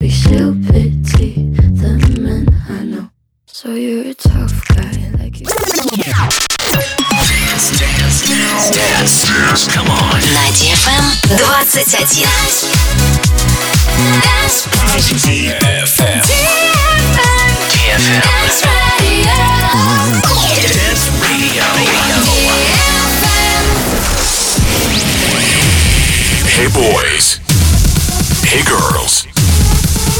We still pity the men I know. So you're a tough guy, like you. Dance, dance, dance, dance. Come on. На DFM 21. DFM. DFM. Hey boys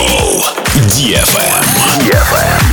Шоу DFM. DFM.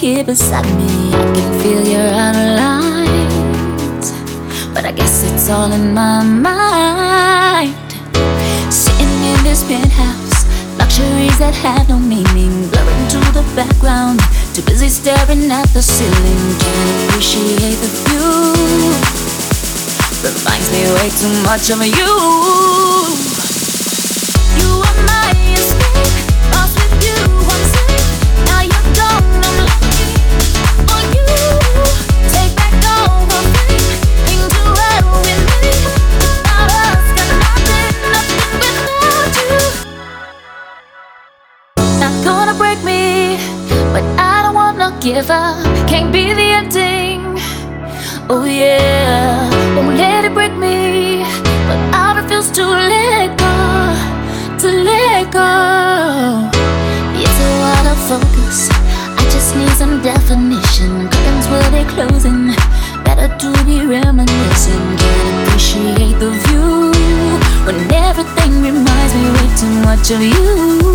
Here beside me, I can feel your outer lines. But I guess it's all in my mind. Sitting in this penthouse, luxuries that have no meaning, blurring to the background. Too busy staring at the ceiling, can't appreciate the view. Reminds me way too much of you. Give up can't be the ending. Oh yeah, won't let it break me, but I refuse to let go, to let go. It's a lot of focus. I just need some definition. Curtains will be closing. Better to be reminiscing. Can't appreciate the view when everything reminds me way too much of you.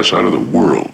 Ass out of the world.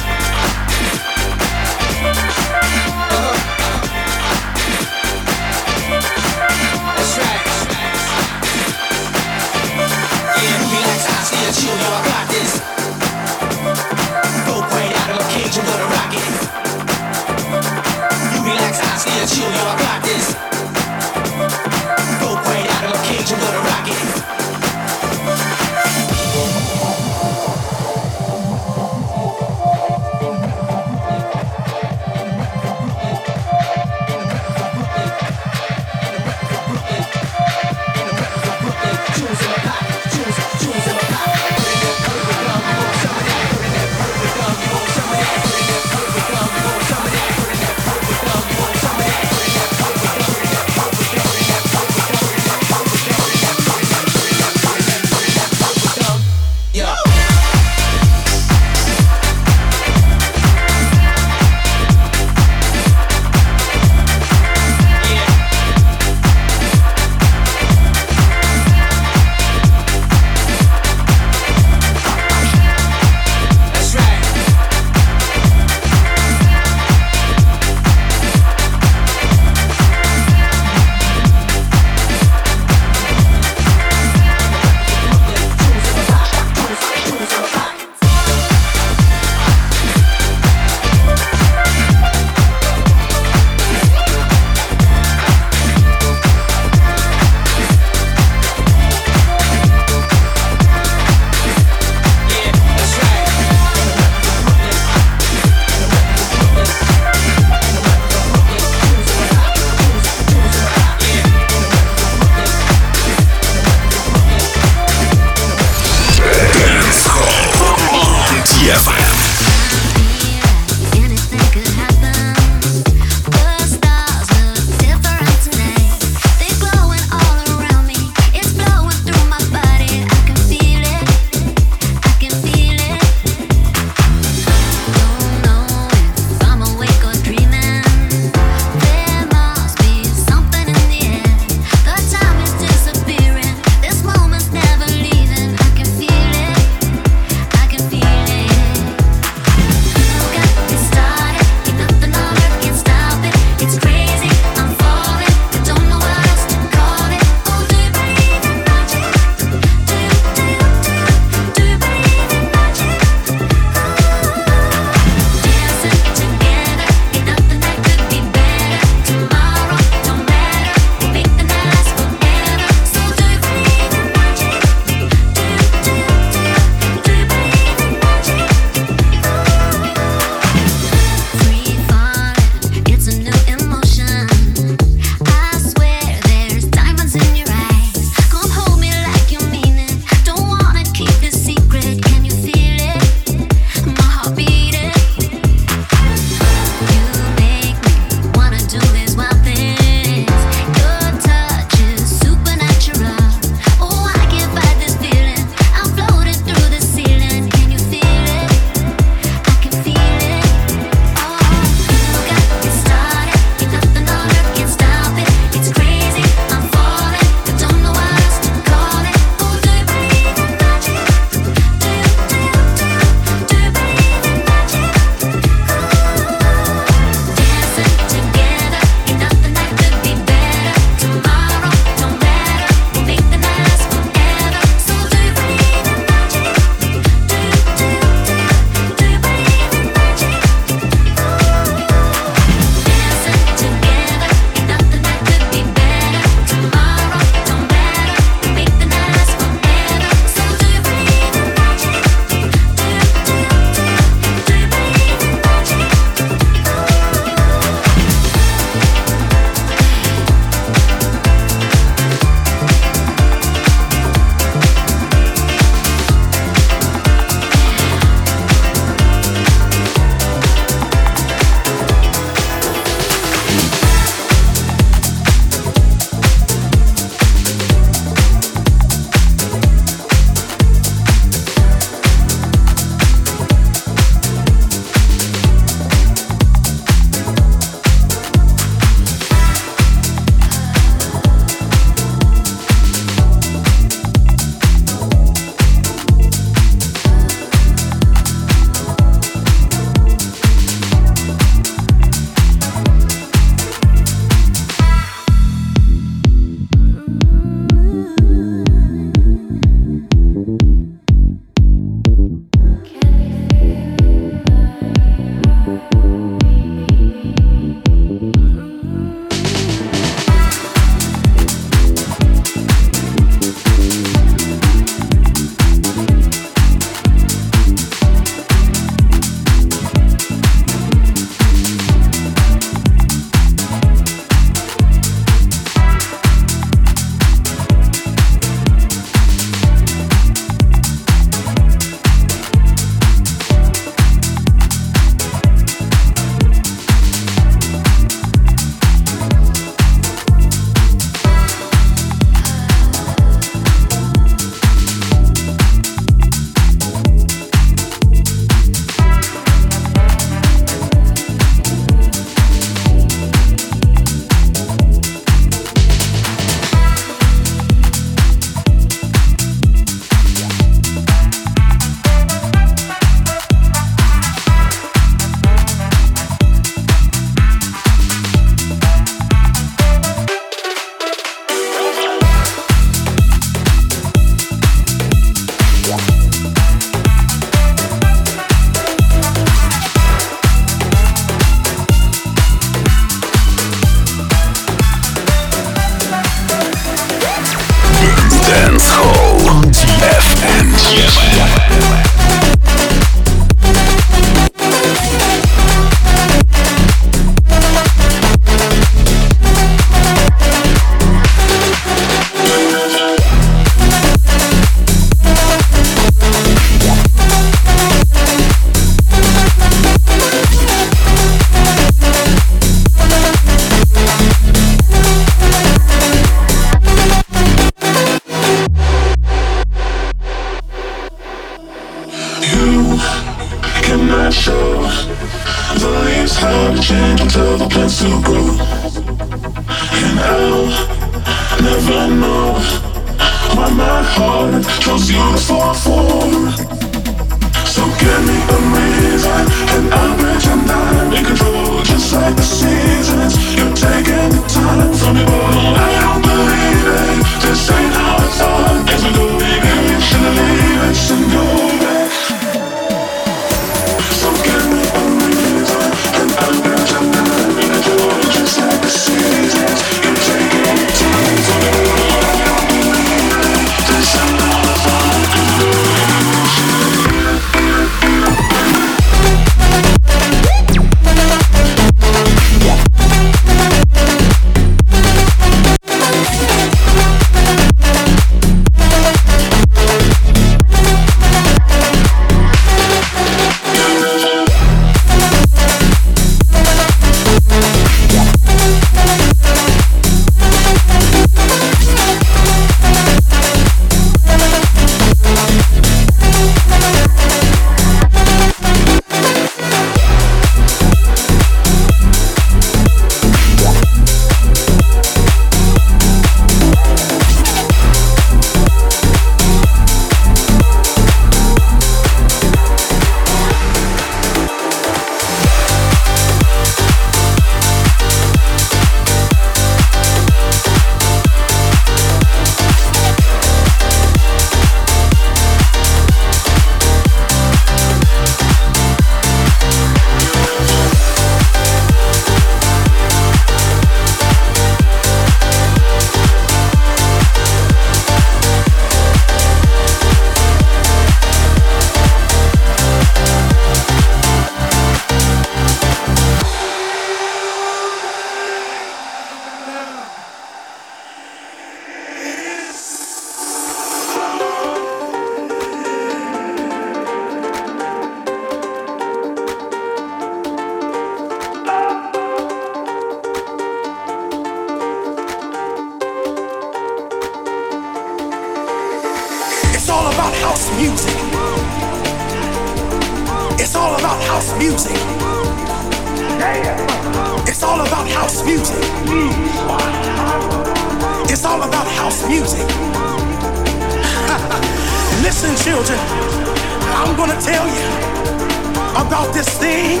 about this thing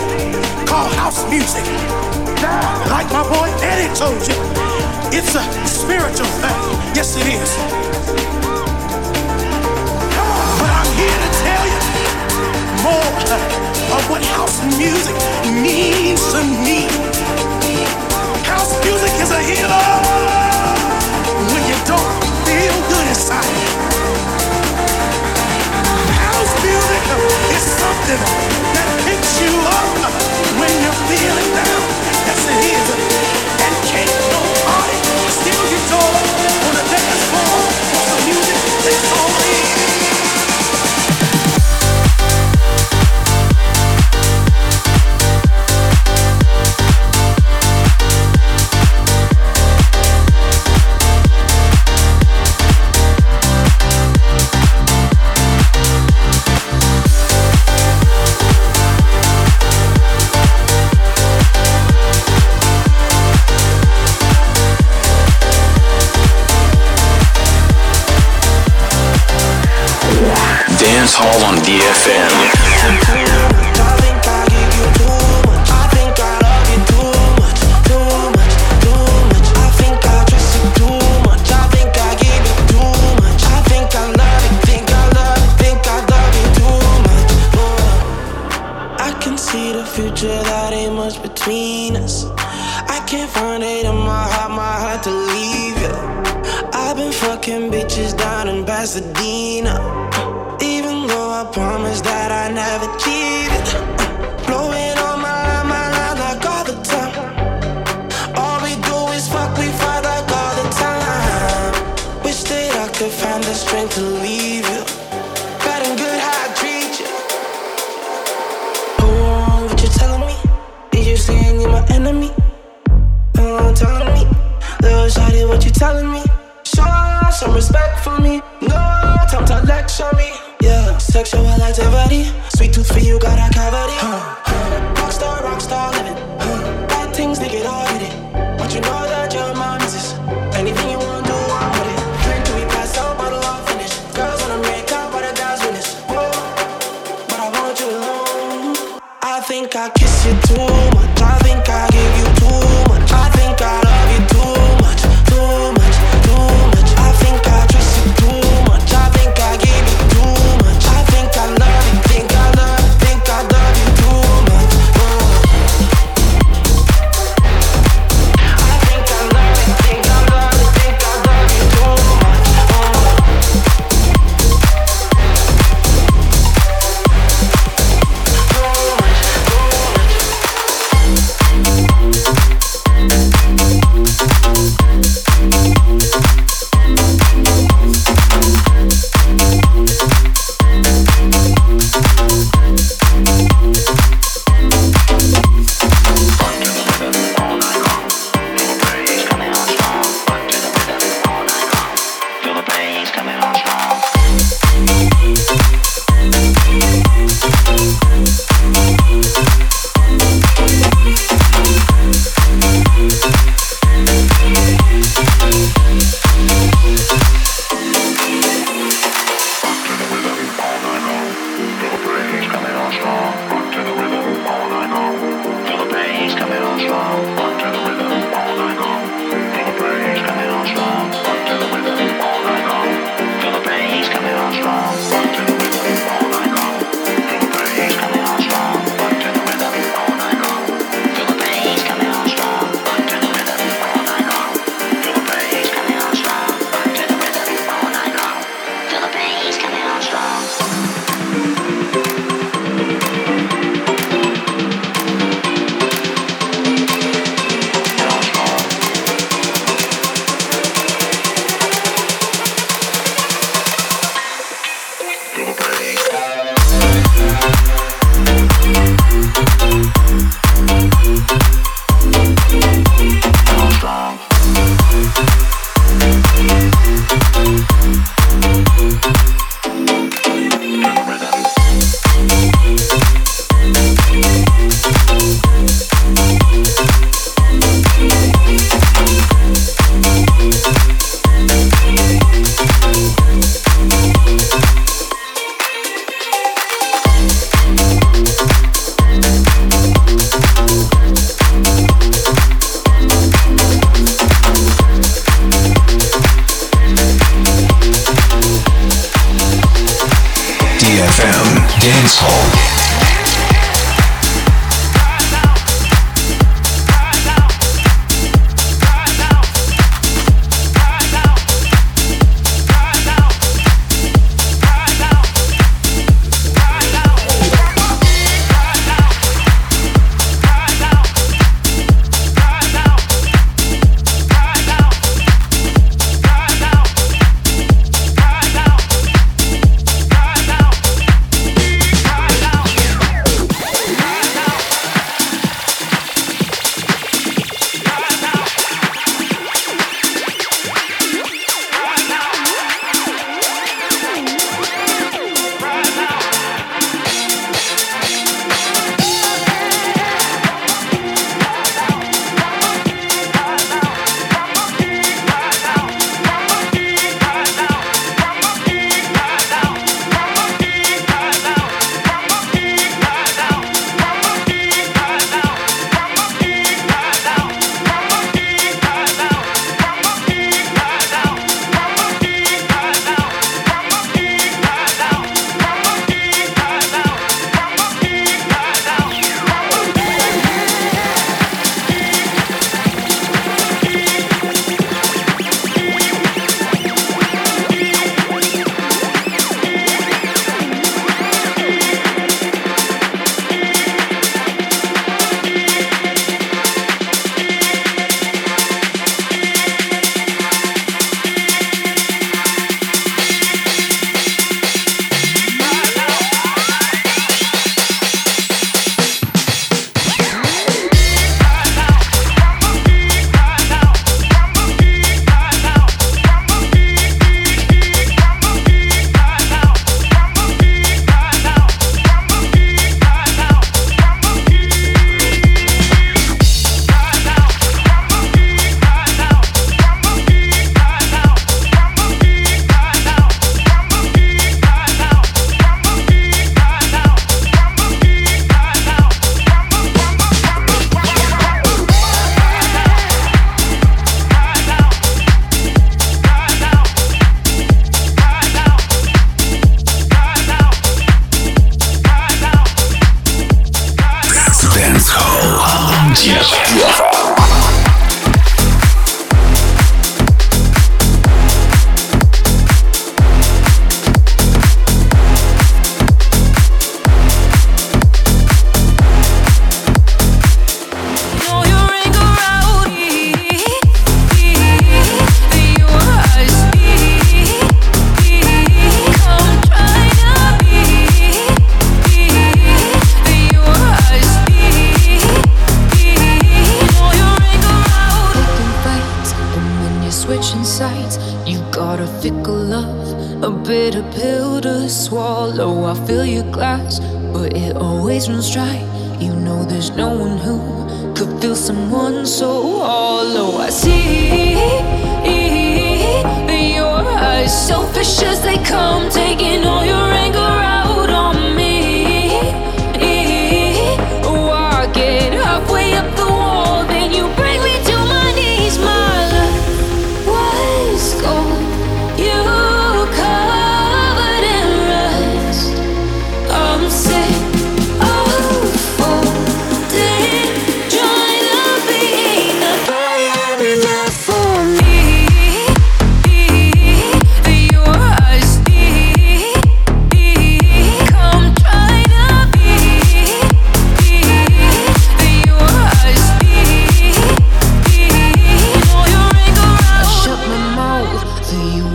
called house music. Like my boy Eddie told you, it's a spiritual thing. Yes, it is. But I'm here to tell you more of what house music means to me. House music is a healer when you don't feel good inside. House music is something that it's all DFM. find the strength to leave you. Bad and good, how I treat you. Oh, what you telling me? Did you say you're my enemy? Oh, telling me, little shawty, what you telling me? Show some respect for me. No time to lecture me. Yeah, sexual activity, sweet tooth for you, got a cavity. Huh.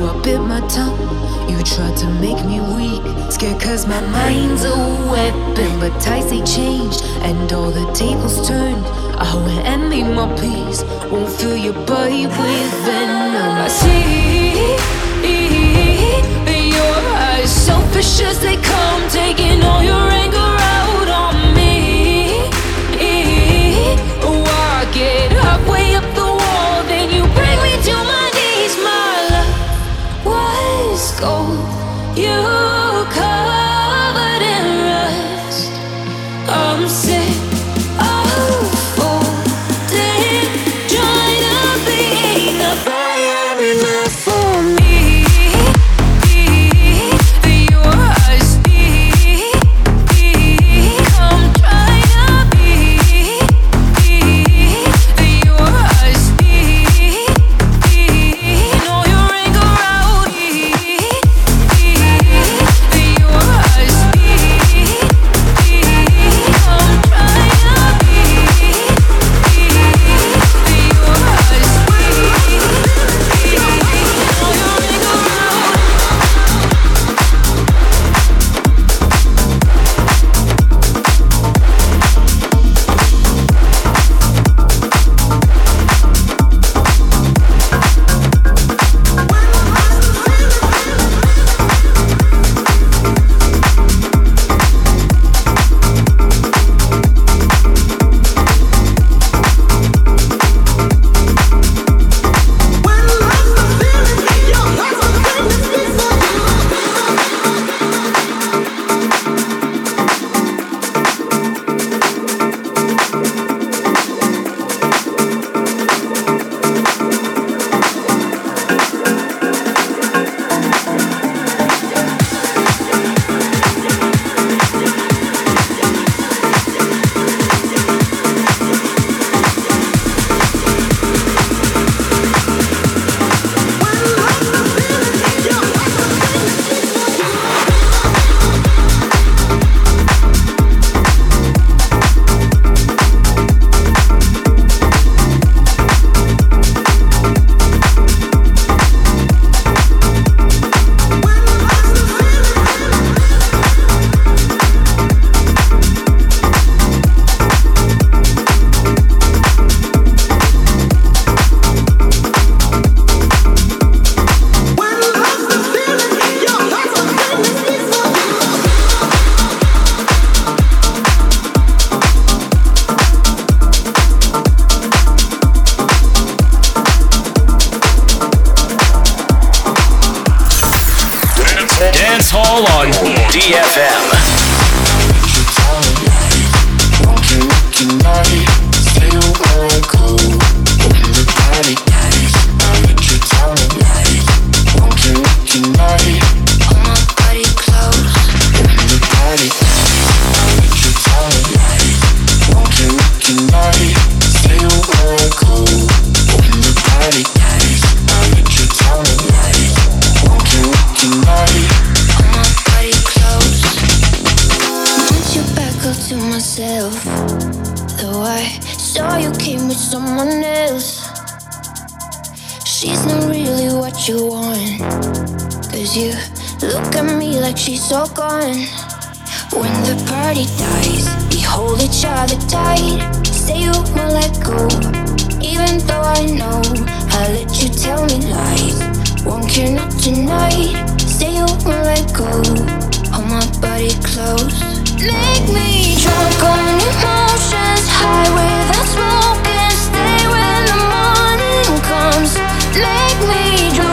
I bit my tongue. You tried to make me weak. Scared cause my mind's a weapon. But ties they changed and all the tables turned. I went and made my peace. Won't fill your body with venom. I see your eyes, selfish as they come, taking all your. you want. Cause you look at me like she's all gone. When the party dies, we hold each other tight. Say you won't let go, even though I know I let you tell me lies. Won't care not tonight. Say you won't let go. Hold my body close. Make me drunk on emotions, high without smoke, and stay when the morning comes. Make me